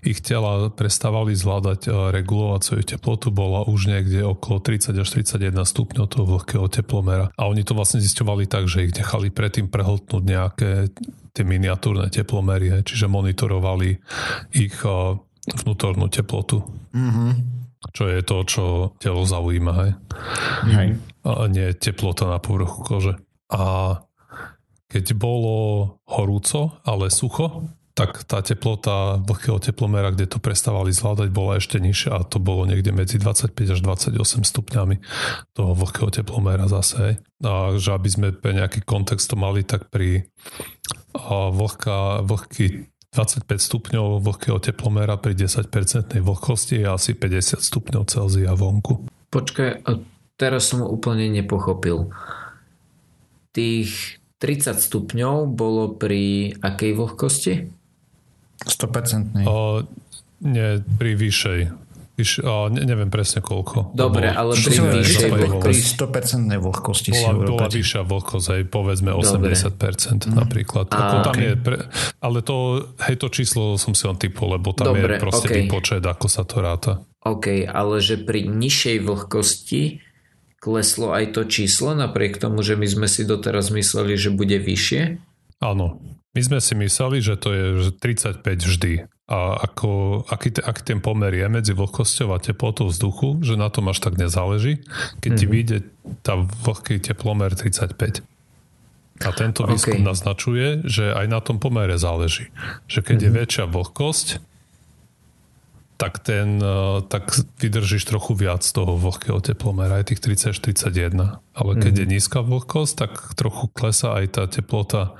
ich tela prestávali zvládať regulovať svoju teplotu, bola už niekde okolo 30 až 31 stupňov toho vlhkého teplomera. A oni to vlastne zisťovali tak, že ich nechali predtým prehltnúť nejaké tie miniatúrne teplomery, čiže monitorovali ich vnútornú teplotu. Mm-hmm čo je to, čo telo zaujíma. Hej? Hej. A nie teplota na povrchu kože. A keď bolo horúco, ale sucho, tak tá teplota vlhkého teplomera, kde to prestávali zvládať, bola ešte nižšia a to bolo niekde medzi 25 až 28 stupňami toho vlhkého teplomera zase. A že aby sme pre nejaký kontext to mali, tak pri vlhká, vlhký 25 stupňov vlhkého teplomera pri 10% vlhkosti je asi 50 stupňov Celzia vonku. Počkaj, teraz som úplne nepochopil. Tých 30 stupňov bolo pri akej vlhkosti? 100%. O, nie, pri vyššej. Vyš, a ne, neviem presne koľko. Dobre, ale pri vyššej. Pri 100% vlhkosti bola, si bola vyššia vlhkosť, aj povedzme 80% Dobre. Mhm. napríklad. A, Ako tam okay. je pre, ale to, hej, to číslo som si len typol, lebo tam Dobre, je proste okay. výpočet, ako sa to ráta. OK, ale že pri nižšej vlhkosti kleslo aj to číslo, napriek tomu, že my sme si doteraz mysleli, že bude vyššie? Áno. My sme si mysleli, že to je 35 vždy a ako, aký, te, aký ten pomer je medzi vlhkosťou a teplotou vzduchu, že na tom až tak nezáleží, keď mm-hmm. ti mhm. vyjde tá vlhký teplomer 35. A tento výskum okay. naznačuje, že aj na tom pomere záleží. Že keď mm-hmm. je mhm. väčšia vlhkosť, tak, ten, e, tak vydržíš trochu viac toho vlhkého teplomera, aj tých 30-31. Ale keď mm-hmm. je nízka vlhkosť, tak trochu klesá aj tá teplota,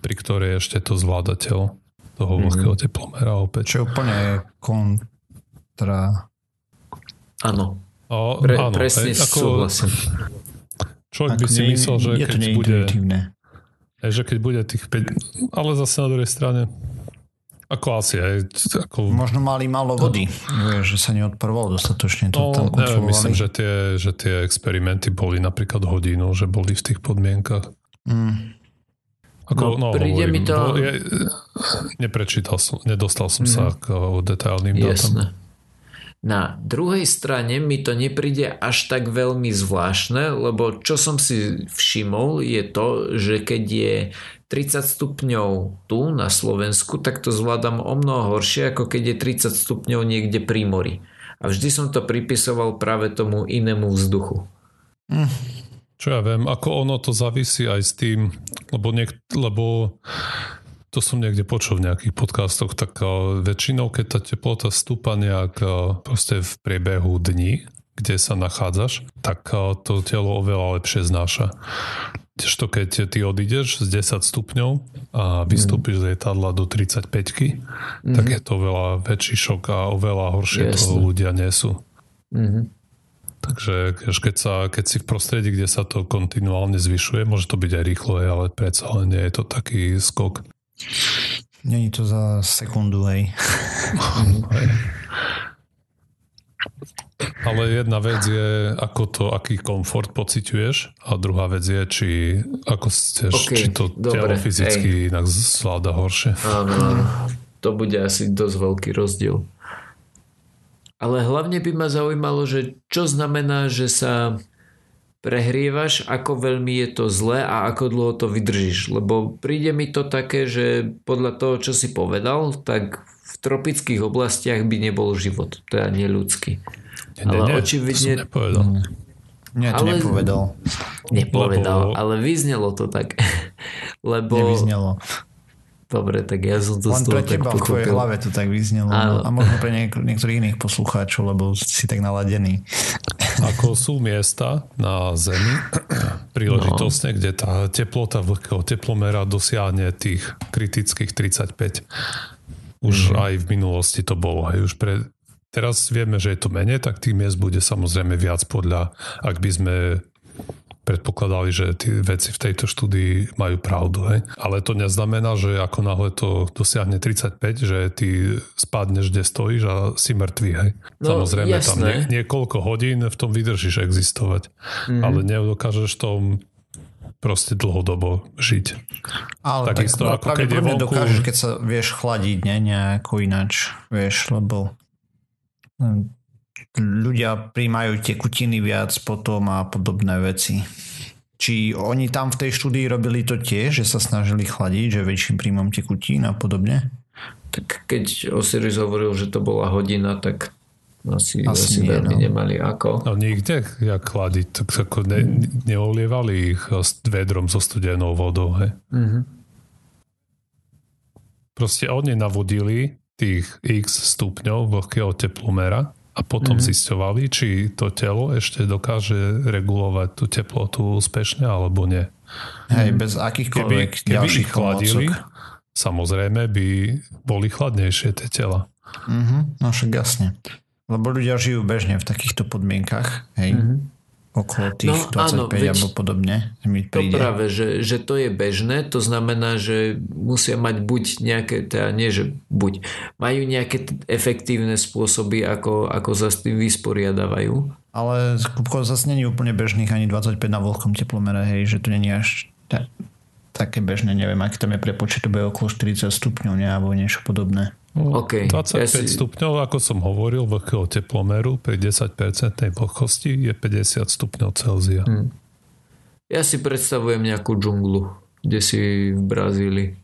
pri ktorej ešte to zvláda telo toho mm-hmm. vlhkého teplomera opäť. Čo úplne kontra... Áno. Pre, áno, presne aj, ako, súhlasím. Človek ako by si myslel, že keď bude... Že keď bude tých 5... Ale zase na druhej strane ako asi aj. Ako... Možno mali málo vody, že sa neodparovalo dostatočne. To no, tam neviem, myslím, že tie, že tie experimenty boli napríklad hodinu, že boli v tých podmienkach. Mm. Ako, no, no, príde hovorím, mi to... Ja, neprečítal som, nedostal som mm. sa k detailným dátam. Na druhej strane mi to nepríde až tak veľmi zvláštne, lebo čo som si všimol je to, že keď je 30 stupňov tu na Slovensku, tak to zvládam o mnoho horšie, ako keď je 30 stupňov niekde pri mori. A vždy som to pripisoval práve tomu inému vzduchu. Mm. Čo ja viem, ako ono to závisí aj s tým, lebo, niek- lebo to som niekde počul v nejakých podcastoch, tak uh, väčšinou, keď tá teplota stúpa nejak uh, proste v priebehu dní, kde sa nachádzaš, tak uh, to telo oveľa lepšie znáša. To keď ty odídeš z 10 stupňov a vystúpiš mm. z lietadla do 35 mm. tak je to oveľa väčší šok a oveľa horšie Jasne. toho ľudia nesú. Mm-hmm. Takže keď, sa, keď si v prostredí, kde sa to kontinuálne zvyšuje, môže to byť aj rýchlo, ale predsa len nie je to taký skok. Není to za sekundu, hej. Ale jedna vec je, ako to, aký komfort pociťuješ a druhá vec je, či, ako tiež, okay, či to dobre, telo fyzicky hej. inak zvláda horšie. Áno. To bude asi dosť veľký rozdiel. Ale hlavne by ma zaujímalo, že čo znamená, že sa prehrievaš, ako veľmi je to zlé a ako dlho to vydržíš. Lebo príde mi to také, že podľa toho, čo si povedal, tak v tropických oblastiach by nebol život. Teda nie ľudský. Nie, ale nie, očividne... To nepovedal. Nie, to ale... nepovedal. Nepovedal, Lebo... ale vyznelo to tak. Lebo... Nevyznelo. Dobre, tak ja som to Len pre teba v tvojej hlave to tak vyznelo. Áno. A možno pre niek- niektorých iných poslucháčov, lebo si tak naladený. Ako sú miesta na Zemi, príležitostne, no. kde tá teplota vlhkého teplomera dosiahne tých kritických 35. Už mm-hmm. aj v minulosti to bolo. Aj už pre, teraz vieme, že je to menej, tak tých miest bude samozrejme viac podľa, ak by sme predpokladali, že tie veci v tejto štúdii majú pravdu. Hej. Ale to neznamená, že ako náhle to dosiahne 35, že ty spadneš, kde stojíš a si mŕtvý. Hej. No, Samozrejme, jasné. tam nie, niekoľko hodín v tom vydržíš existovať, mm-hmm. ale nedokážeš tom proste dlhodobo žiť. Ale Takisto, tak, ako keď je vonku... dokážeš, keď sa vieš chladiť, ne, nejako ináč, vieš, lebo ľudia príjmajú tekutiny viac potom a podobné veci. Či oni tam v tej štúdii robili to tiež, že sa snažili chladiť, že väčším príjmom tekutín a podobne? Tak keď Osiris hovoril, že to bola hodina, tak asi, asi, asi nie, veľmi no. nemali ako. No nikde, jak chladiť, tak ako ne, neolievali ich s vedrom so studenou vodou. He. Mm-hmm. Proste oni navodili tých x stupňov vlhkého teplomera a potom mm-hmm. zisťovali, či to telo ešte dokáže regulovať tú teplotu úspešne alebo nie. Hej, bez akýchkoľvek keby, ďalších keby chladili, samozrejme by boli chladnejšie tie tela. Mm-hmm, no však jasne. Lebo ľudia žijú bežne v takýchto podmienkach. Hej. Mm-hmm okolo tých no, 25 áno, alebo podobne. Mi príde. To práve, že, že to je bežné, to znamená, že musia mať buď nejaké, teda nie, že buď, majú nejaké efektívne spôsoby, ako, ako sa s tým vysporiadavajú. Ale Kupko zase není úplne bežných ani 25 na vlhkom teplomere, hej, že to není až ta, také bežné, neviem, ak tam je prepočet, to bude okolo 40 stupňov, ne, alebo niečo podobné. No, okay. 25 ja si... stupňov, ako som hovoril, vlhkého teplomeru pri 10% vlhkosti je 50 stupňov Celzia. Hmm. Ja si predstavujem nejakú džunglu, kde si v Brazílii.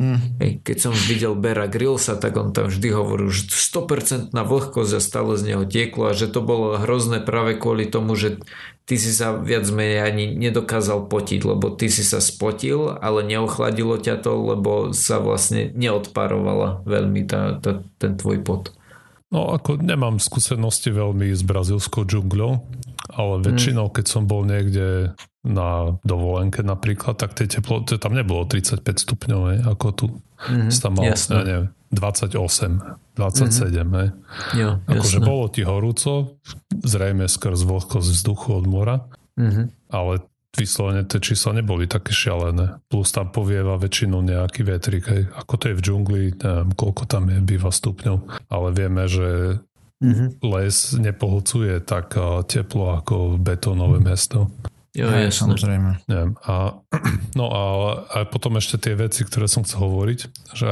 Mm. Keď som videl Bera Grillsa, tak on tam vždy hovoril, že 100% vlhkosť a stále z neho tieklo a že to bolo hrozné práve kvôli tomu, že ty si sa viac menej ani nedokázal potiť, lebo ty si sa spotil, ale neochladilo ťa to, lebo sa vlastne neodparovala veľmi tá, tá, ten tvoj pot. No ako nemám skúsenosti veľmi s brazilskou džungľou, ale mm. väčšinou, keď som bol niekde na dovolenke napríklad, tak tie teploty, tam nebolo 35 stupňov, hej, ako tu. Mm-hmm, tam mal, ja neviem, 28, 27, mm-hmm. hej. Jo, akože bolo ti horúco, zrejme skrz vlhkosť vzduchu od mora, mm-hmm. ale vyslovene tie čísla neboli také šialené. Plus tam povieva väčšinou nejaký vetrik, hej. Ako to je v džungli, neviem, koľko tam je, býva stupňov, ale vieme, že mm-hmm. les nepohocuje tak teplo ako betónové mesto. Jo, Aj, samozrejme. Neviem. A, no a, a potom ešte tie veci, ktoré som chcel hovoriť, že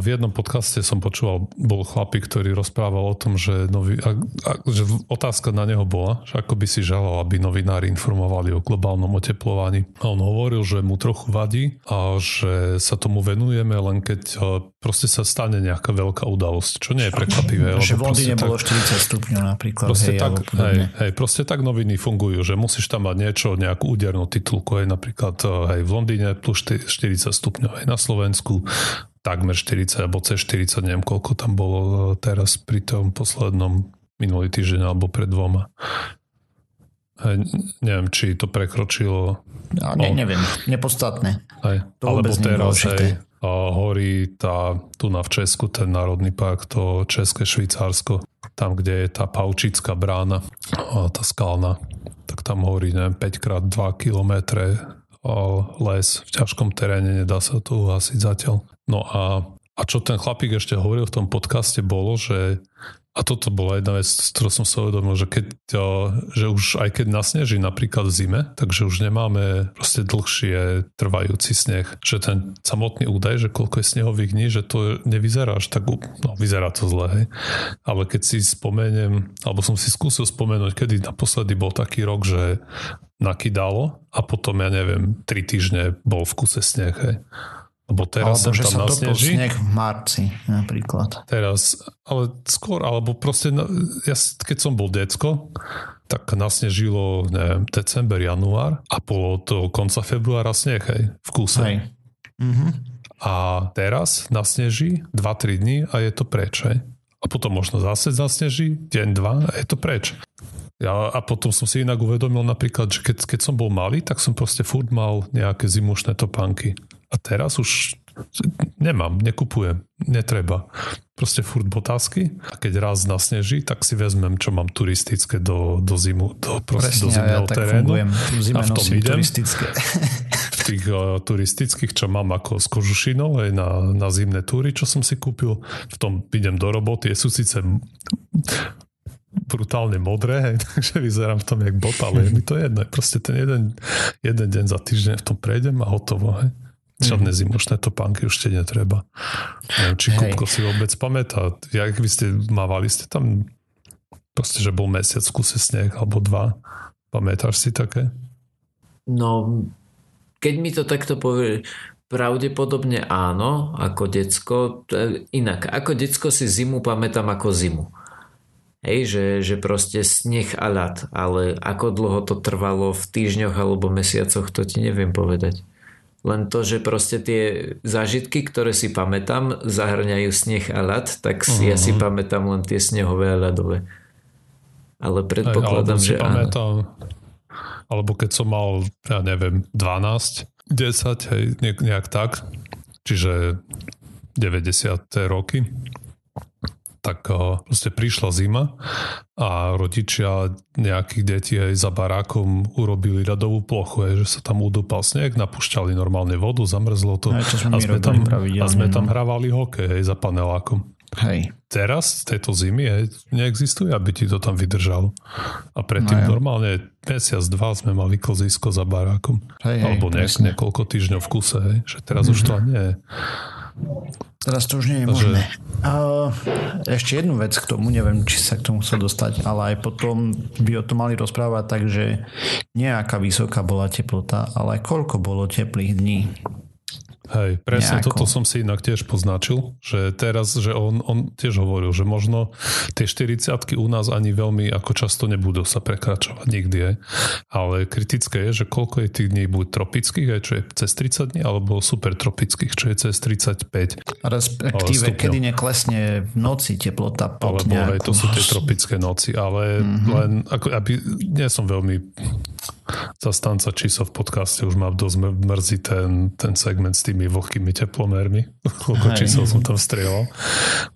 v jednom podcaste som počúval, bol chlapík, ktorý rozprával o tom, že, nový, a, a, že otázka na neho bola, že ako by si želal, aby novinári informovali o globálnom oteplovaní. A on hovoril, že mu trochu vadí a že sa tomu venujeme len keď proste sa stane nejaká veľká udalosť, čo nie je prekvapivé. Že v Londýne bolo 40 stupňov napríklad. Proste hej, tak, hej, hej, proste tak noviny fungujú, že musíš tam mať niečo, nejakú údernú titulku, aj napríklad eh, hej, v Londýne plus 40 stupňov, aj na Slovensku takmer 40 alebo cez 40, neviem koľko tam bolo eh, teraz pri tom poslednom minulý týždeň alebo pred dvoma. Hej, neviem, či to prekročilo. No, ne, neviem, nepodstatné. Hej, to alebo teraz, hej, horí tá, tu na v Česku ten národný park, to České Švýcarsko, tam, kde je tá Paučická brána, tá skalná, tak tam horí, neviem, 5x2 km les v ťažkom teréne, nedá sa to uhasiť zatiaľ. No a, a čo ten chlapík ešte hovoril v tom podcaste bolo, že a toto bola jedna vec, z som sa uvedomil, že, keď, že už aj keď nasneží napríklad v zime, takže už nemáme proste dlhšie trvajúci sneh. Že ten samotný údaj, že koľko je snehových dní, že to nevyzerá až tak, no vyzerá to zle, hej. Ale keď si spomeniem, alebo som si skúsil spomenúť, kedy naposledy bol taký rok, že nakydalo a potom, ja neviem, tri týždne bol v kuse sneh, hej. Lebo teraz alebo že tam sa nasneží. sneh v marci napríklad. Teraz, ale skôr, alebo proste, ja, keď som bol decko, tak nasnežilo, neviem, december, január a po to konca februára sneh, hej, v kúse. Hej. Mhm. A teraz nasneží 2-3 dní a je to preč, hej. A potom možno zase zasneží deň, dva a je to preč. Ja, a potom som si inak uvedomil napríklad, že keď, keď som bol malý, tak som proste furt mal nejaké zimušné topánky. A teraz už nemám, nekupujem, netreba. Proste furt botázky a keď raz nasneží, tak si vezmem, čo mám turistické do, do zimu, do, proste, Presne, do zimného ja terénu. Fungujem. a v tom idem. Turistické. V tých uh, turistických, čo mám ako s kožušinou aj na, na zimné túry, čo som si kúpil, v tom idem do roboty, sú síce brutálne modré, takže vyzerám v tom jak bot, ale je mi to jedno. Proste ten jeden, jeden deň za týždeň v tom prejdem a hotovo. Hej. Žiadne mm-hmm. zimošné topánky už ste netreba. Neviem, či Kupko si vôbec pamätá. Jak vy ste, mávali ste tam proste, že bol mesiac v kuse sneh alebo dva. Pamätáš si také? No, keď mi to takto povie, pravdepodobne áno, ako decko. Inak, ako decko si zimu pamätám ako zimu. Hej, že, že proste sneh a ľad, ale ako dlho to trvalo v týždňoch alebo mesiacoch, to ti neviem povedať. Len to, že proste tie zážitky, ktoré si pamätám, zahrňajú sneh a ľad, tak si, uh-huh. ja si mhm. pamätám len tie snehové a ľadové. Ale predpokladám, Aj, že pamätám, Alebo keď som mal, ja neviem, 12, 10, hej, nejak tak, čiže 90. roky, tak eh, proste prišla zima a rodičia nejakých detí aj za barákom urobili ľadovú plochu, aj, že sa tam udúpal sneh, napúšťali normálne vodu, zamrzlo to aj, sme a, sme tam, a sme tam no. hrávali hokej aj za panelákom. Hej. Teraz, tejto zimy, hej, neexistuje, aby ti to tam vydržalo. A predtým no, normálne mesiac, dva sme mali kozisko za barákom. Hej, Alebo hej, niekoľko týždňov v kuse, hej, že teraz mm-hmm. už to nie je. Teraz to už nie je možné. Uh, ešte jednu vec k tomu, neviem, či sa k tomu chcel dostať, ale aj potom by o tom mali rozprávať tak, že nejaká vysoká bola teplota, ale koľko bolo teplých dní. Hej, presne nejako. toto som si inak tiež poznačil, že teraz, že on, on tiež hovoril, že možno tie 40 u nás ani veľmi ako často nebudú sa prekračovať nikdy, ale kritické je, že koľko je tých dní buď tropických, aj čo je cez 30 dní, alebo super tropických, čo je cez 35. Respektíve, kedy neklesne v noci teplota pod Alebo aj to sú tie tropické noci, ale mm-hmm. len ako, aby, nie som veľmi zastanca číslo v podcaste, už ma dosť mrzí ten, ten segment s tými vlhkými teplomermi, koľko čísel som tam strieľal,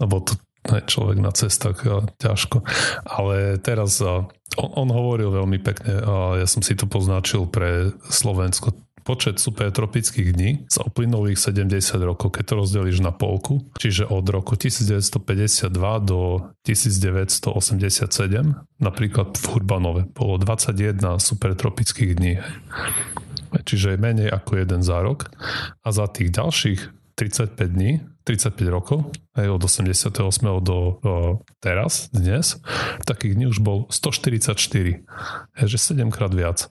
lebo to je človek na cestách ťažko. Ale teraz on, on hovoril veľmi pekne a ja som si to poznačil pre Slovensko počet supertropických dní za uplynulých 70 rokov, keď to rozdelíš na polku, čiže od roku 1952 do 1987, napríklad v Hurbanove, bolo 21 supertropických dní. Čiže menej ako jeden za rok. A za tých ďalších 35 dní, 35 rokov, aj od 88. do o, teraz, dnes, takých dní už bol 144. Takže 7 krát viac.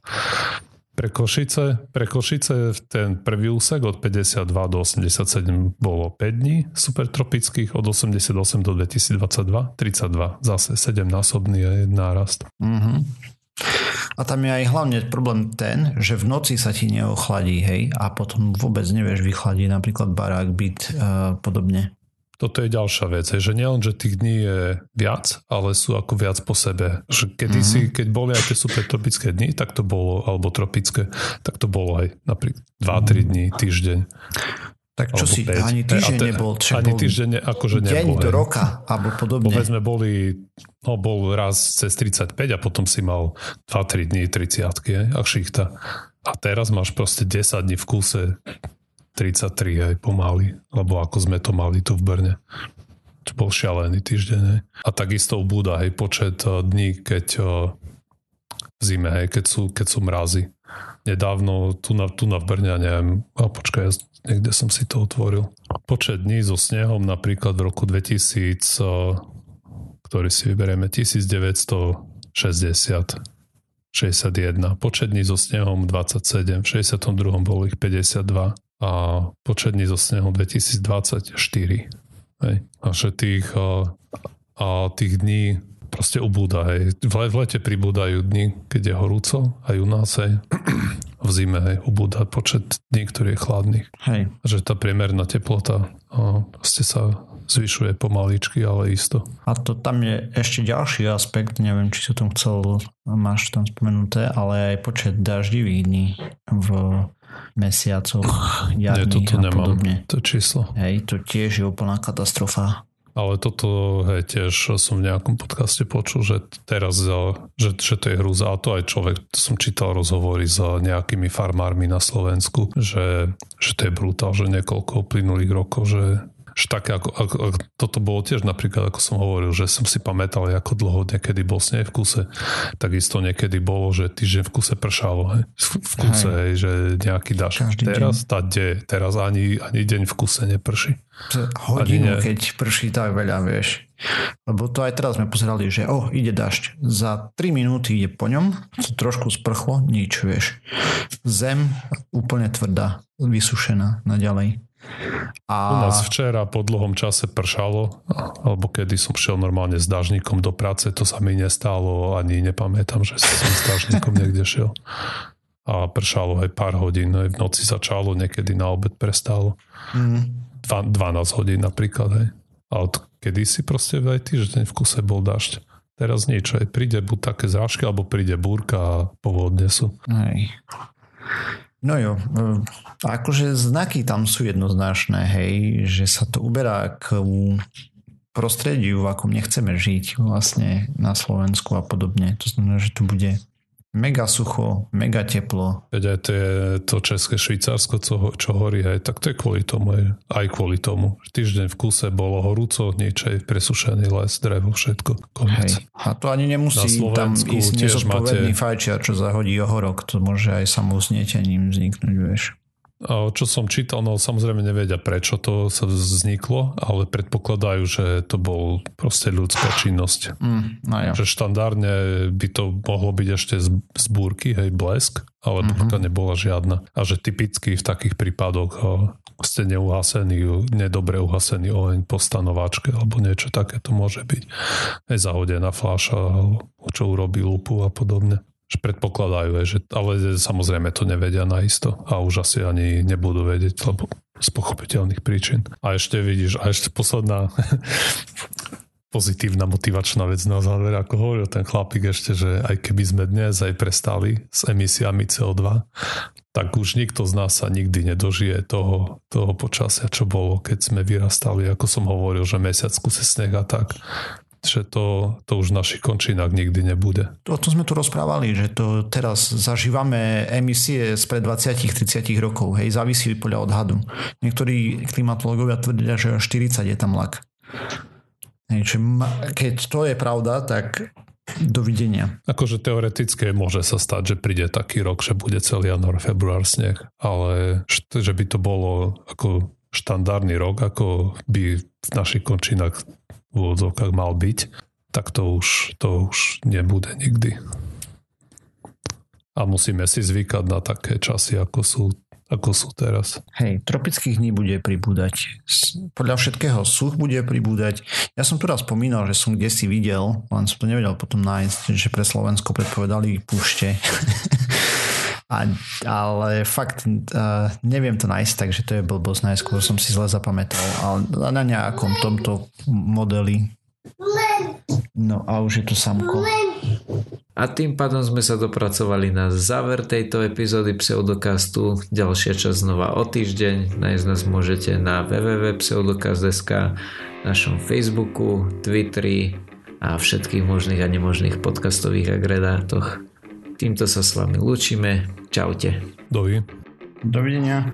Pre Košice, pre Košice ten prvý úsek od 52 do 87 bolo 5 dní supertropických, od 88 do 2022 32, zase 7-násobný nárast. Mm-hmm. A tam je aj hlavne problém ten, že v noci sa ti neochladí, hej, a potom vôbec nevieš vychladiť napríklad barák, byt a podobne toto je ďalšia vec, že nielen, že tých dní je viac, ale sú ako viac po sebe. Že kedy mm-hmm. keď boli aj tie super tropické dni, tak to bolo, alebo tropické, tak to bolo aj napríklad 2-3 mm-hmm. dní, týždeň. Tak čo si, 5, ani týždeň te, nebol. Ani bol týždeň ne, akože deň nebol. do roka, alebo podobne. Povedzme, boli, no bol raz cez 35 a potom si mal 2-3 dní 30 a šichta. A teraz máš proste 10 dní v kúse 33 aj pomaly, lebo ako sme to mali tu v Brne. To bol šialený týždeň. Hej. A takisto ubúda aj počet eh, dní, keď eh, v zime, hej, keď, sú, keď sú mrazy. Nedávno tu na, tu na v neviem, a počkaj, niekde som si to otvoril. Počet dní so snehom napríklad v roku 2000, ktorý si vyberieme, 1960 61. Počet dní so snehom 27, v 62. bolo ich 52 a počet dní so snehom 2024. Hej. A že tých, a, a tých dní proste ubúda. Hej. V, lete pribúdajú dni, keď je horúco, aj u nás, hej. V zime, hej, ubúda počet dní, ktorý je chladných. Hej. Že tá priemerná teplota a proste sa zvyšuje pomaličky, ale isto. A to tam je ešte ďalší aspekt, neviem, či si o tom chcel, máš tam spomenuté, ale aj počet daždivých dní v mesiacoch jarných Nie, toto a nemám, podobne. to číslo. Hej, to tiež je úplná katastrofa. Ale toto hej, tiež som v nejakom podcaste počul, že teraz, že, že to je hrúza. A to aj človek, som čítal rozhovory s nejakými farmármi na Slovensku, že, že to je brutál, že niekoľko uplynulých rokov, že že také ako, ako, ako, toto bolo tiež napríklad, ako som hovoril, že som si pamätal, ako dlho niekedy bol sneh v kuse. Takisto niekedy bolo, že týždeň v kuse pršalo. Hej. V, v kuse, hej. Že nejaký dáš. Každý teraz deň. tá de, teraz ani, ani deň v kuse neprší. Hodinu, keď prší tak veľa, vieš. Lebo to aj teraz sme pozerali, že oh, ide dažď. Za 3 minúty ide po ňom, trošku sprchlo, nič, vieš. Zem úplne tvrdá, vysušená naďalej. A... U nás včera po dlhom čase pršalo, alebo kedy som šiel normálne s dažníkom do práce, to sa mi nestalo, ani nepamätám, že som s dažníkom niekde šiel. A pršalo aj pár hodín, aj v noci začalo, niekedy na obed prestalo. Mm. 12 hodín napríklad, hej. A od kedy si proste aj týždeň v kuse bol dažď. Teraz niečo, aj príde buď také zrážky, alebo príde búrka a povodne sú. Hej. No jo, e, akože znaky tam sú jednoznačné, hej, že sa to uberá k prostrediu, v akom nechceme žiť vlastne na Slovensku a podobne. To znamená, že tu bude mega sucho, mega teplo. Veď aj to, je to české Švýcarsko, čo, čo horí, aj, tak to je kvôli tomu, aj, aj kvôli tomu. Týždeň v kuse bolo horúco, nič aj presušený les, drevo, všetko. Konec. Hej. A to ani nemusí tam ísť nezodpovedný máte... fajčiar, čo zahodí ohorok. To môže aj samoznietením vzniknúť, vieš. Čo som čítal, no samozrejme nevedia prečo to sa vzniklo, ale predpokladajú, že to bol proste ľudská činnosť. Mm, no ja. Že štandardne by to mohlo byť ešte z, z búrky, hej, blesk, ale mm-hmm. búrka nebola žiadna. A že typicky v takých prípadoch o, ste neuhasený, nedobre uhasený oheň po stanováčke alebo niečo také to môže byť. Aj zahodená fláša, čo urobí lupu a podobne predpokladajú, že, ale samozrejme to nevedia naisto a už asi ani nebudú vedieť, lebo z pochopiteľných príčin. A ešte vidíš, a ešte posledná pozitívna motivačná vec na záver, ako hovoril ten chlapík ešte, že aj keby sme dnes aj prestali s emisiami CO2, tak už nikto z nás sa nikdy nedožije toho, toho počasia, čo bolo, keď sme vyrastali, ako som hovoril, že mesiac kuse sneh tak že to, to už v našich končinách nikdy nebude. O tom sme tu rozprávali, že to teraz zažívame emisie spred 20-30 rokov, hej, závisí podľa odhadu. Niektorí klimatológovia tvrdia, že 40 je tam lak. Hej, keď to je pravda, tak dovidenia. Akože teoretické môže sa stať, že príde taký rok, že bude celý január, február sneh, ale že by to bolo ako štandardný rok, ako by v našich končinách v úvodzovkách mal byť, tak to už, to už nebude nikdy. A musíme si zvykať na také časy, ako sú, ako sú teraz. Hej, tropických dní bude pribúdať. Podľa všetkého such bude pribúdať. Ja som tu raz spomínal, že som kde si videl, len som to nevedel potom nájsť, že pre Slovensko predpovedali púšte. A, ale fakt uh, neviem to nájsť, takže to je blbosť. Najskôr som si zle zapamätal. Ale na nejakom tomto modeli. No a už je tu samko. A tým pádom sme sa dopracovali na záver tejto epizódy Pseudokastu. Ďalšia časť znova o týždeň. Nájsť nás môžete na www.pseudokast.sk našom Facebooku, Twitteri a všetkých možných a nemožných podcastových agregátoch. Týmto sa s vami lúčime. Čaute. Dovi. Dovidenia.